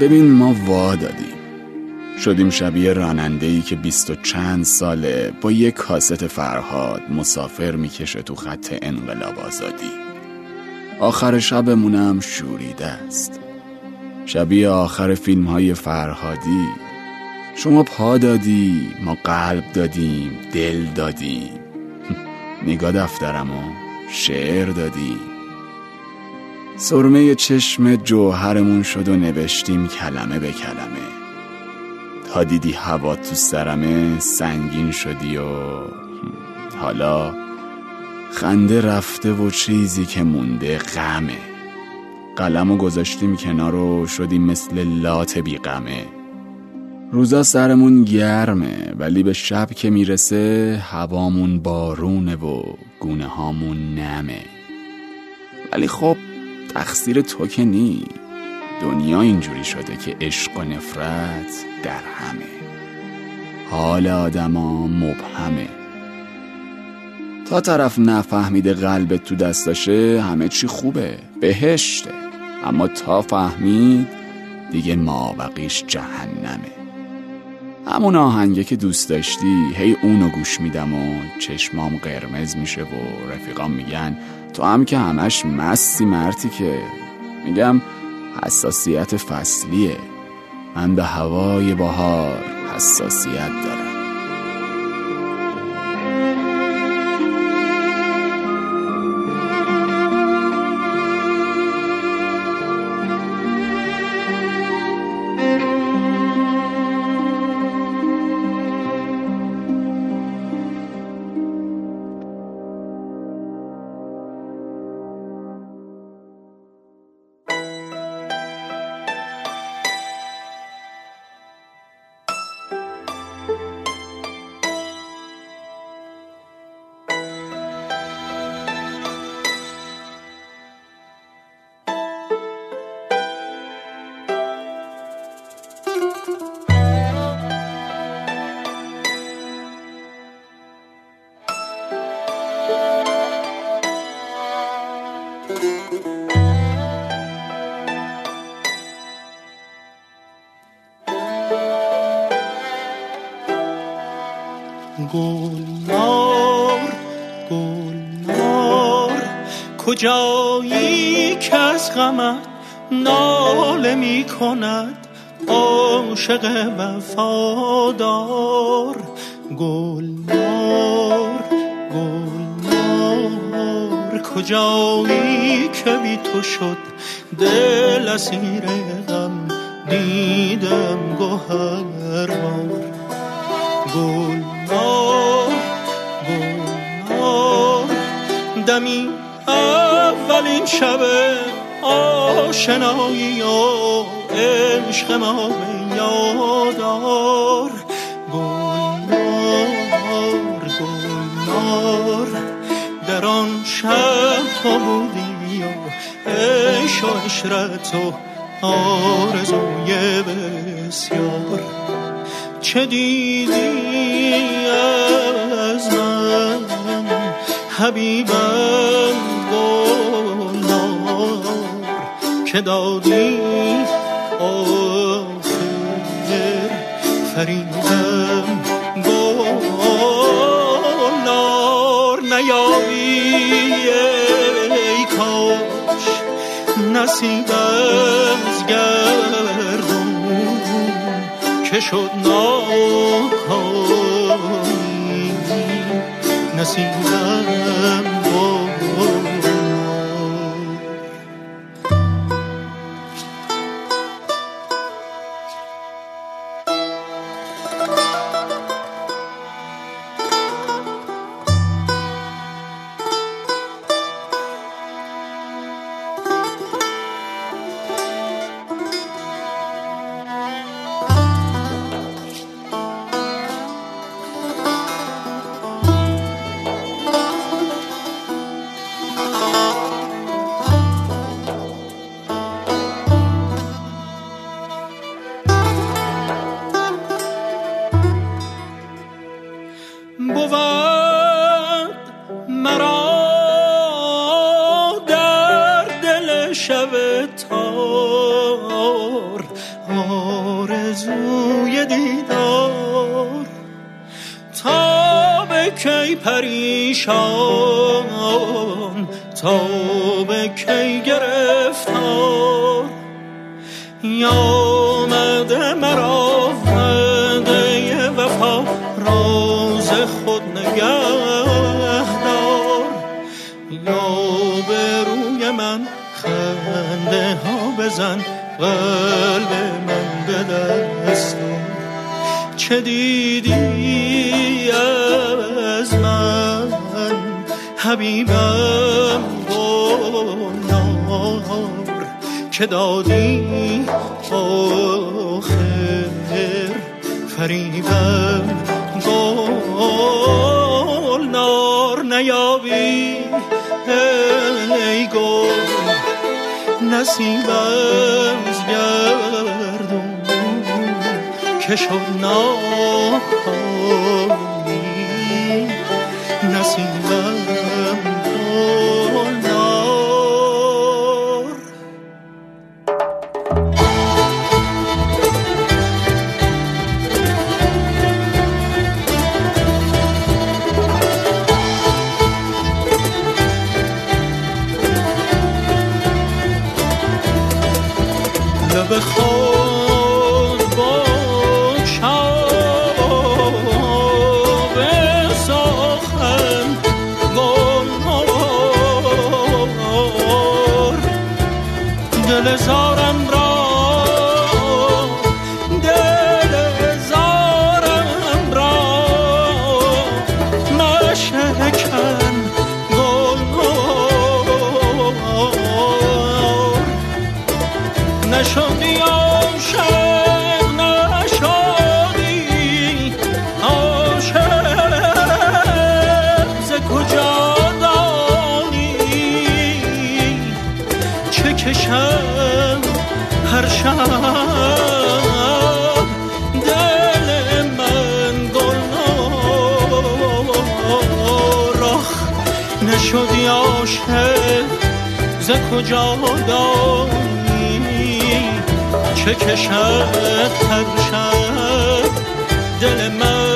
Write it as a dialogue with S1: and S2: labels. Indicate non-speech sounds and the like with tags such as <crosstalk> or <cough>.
S1: ببین ما وا دادیم. شدیم شبیه راننده که بیست و چند ساله با یک کاست فرهاد مسافر می‌کشه تو خط انقلاب آزادی. آخر شبمونم شوریده است. شبیه آخر فیلم های فرهادی. شما پا دادی ما قلب دادیم دل دادیم. <laughs> نگاه دفترم و شعر دادیم. سرمه چشم جوهرمون شد و نوشتیم کلمه به کلمه. تا دیدی هوا تو سرمه سنگین شدی و حالا خنده رفته و چیزی که مونده غمه. قلم و گذاشتیم کنار و شدیم مثل لات بیغمه. روزا سرمون گرمه ولی به شب که می‌رسه هوامون بارونه و گونه هامون نمه. ولی خب تقصیر تو که نی. دنیا اینجوری شده که عشق و نفرت در همه. حال آدما مبهمه. تا طرف نفهمیده قلبت تو دستاشه همه چی خوبه بهشته. اما تا فهمید دیگه مابقیش جهنمه. همون آهنگه که دوست داشتی هی اونو گوش میدم و چشمام قرمز میشه و رفیقام میگن تو هم که همش مستی مرتی که. میگم حساسیت فصلیه. من به هوای بهار حساسیت دارم.
S2: گلنار گلنار کجایی که از غمت ناله می کند عاشق وفادار. گلنار گلنار کجایی که بی تو شد دل اسیر غم؟ دیدم گوهر بار دمی اولین شب آشنایی و عشق ما به یادار گلنار گلنار. در آن شب تو بودی و عشق و عشرت و آرزوی بسیار. چه دیدی از من؟ حبیبم گلنار. که دادی آخر فریدم گلنار. نیایی ای کاش نصیب از گردون. که شد ناکامی así بود مرا در دل شب تار آرزوی دیدار. تا به کی پریشان تا به کی گرفتار. یا بزن قلب من به دستان چه دیدی از من؟ حبیبم گنار که دادی آخر فریبم گل نار نیابی ای گل. نصیب از گردون. که شد ناکامی. نصیبم نشدی عاشق ز کجا دانی؟ چه کشد شب؟ دل من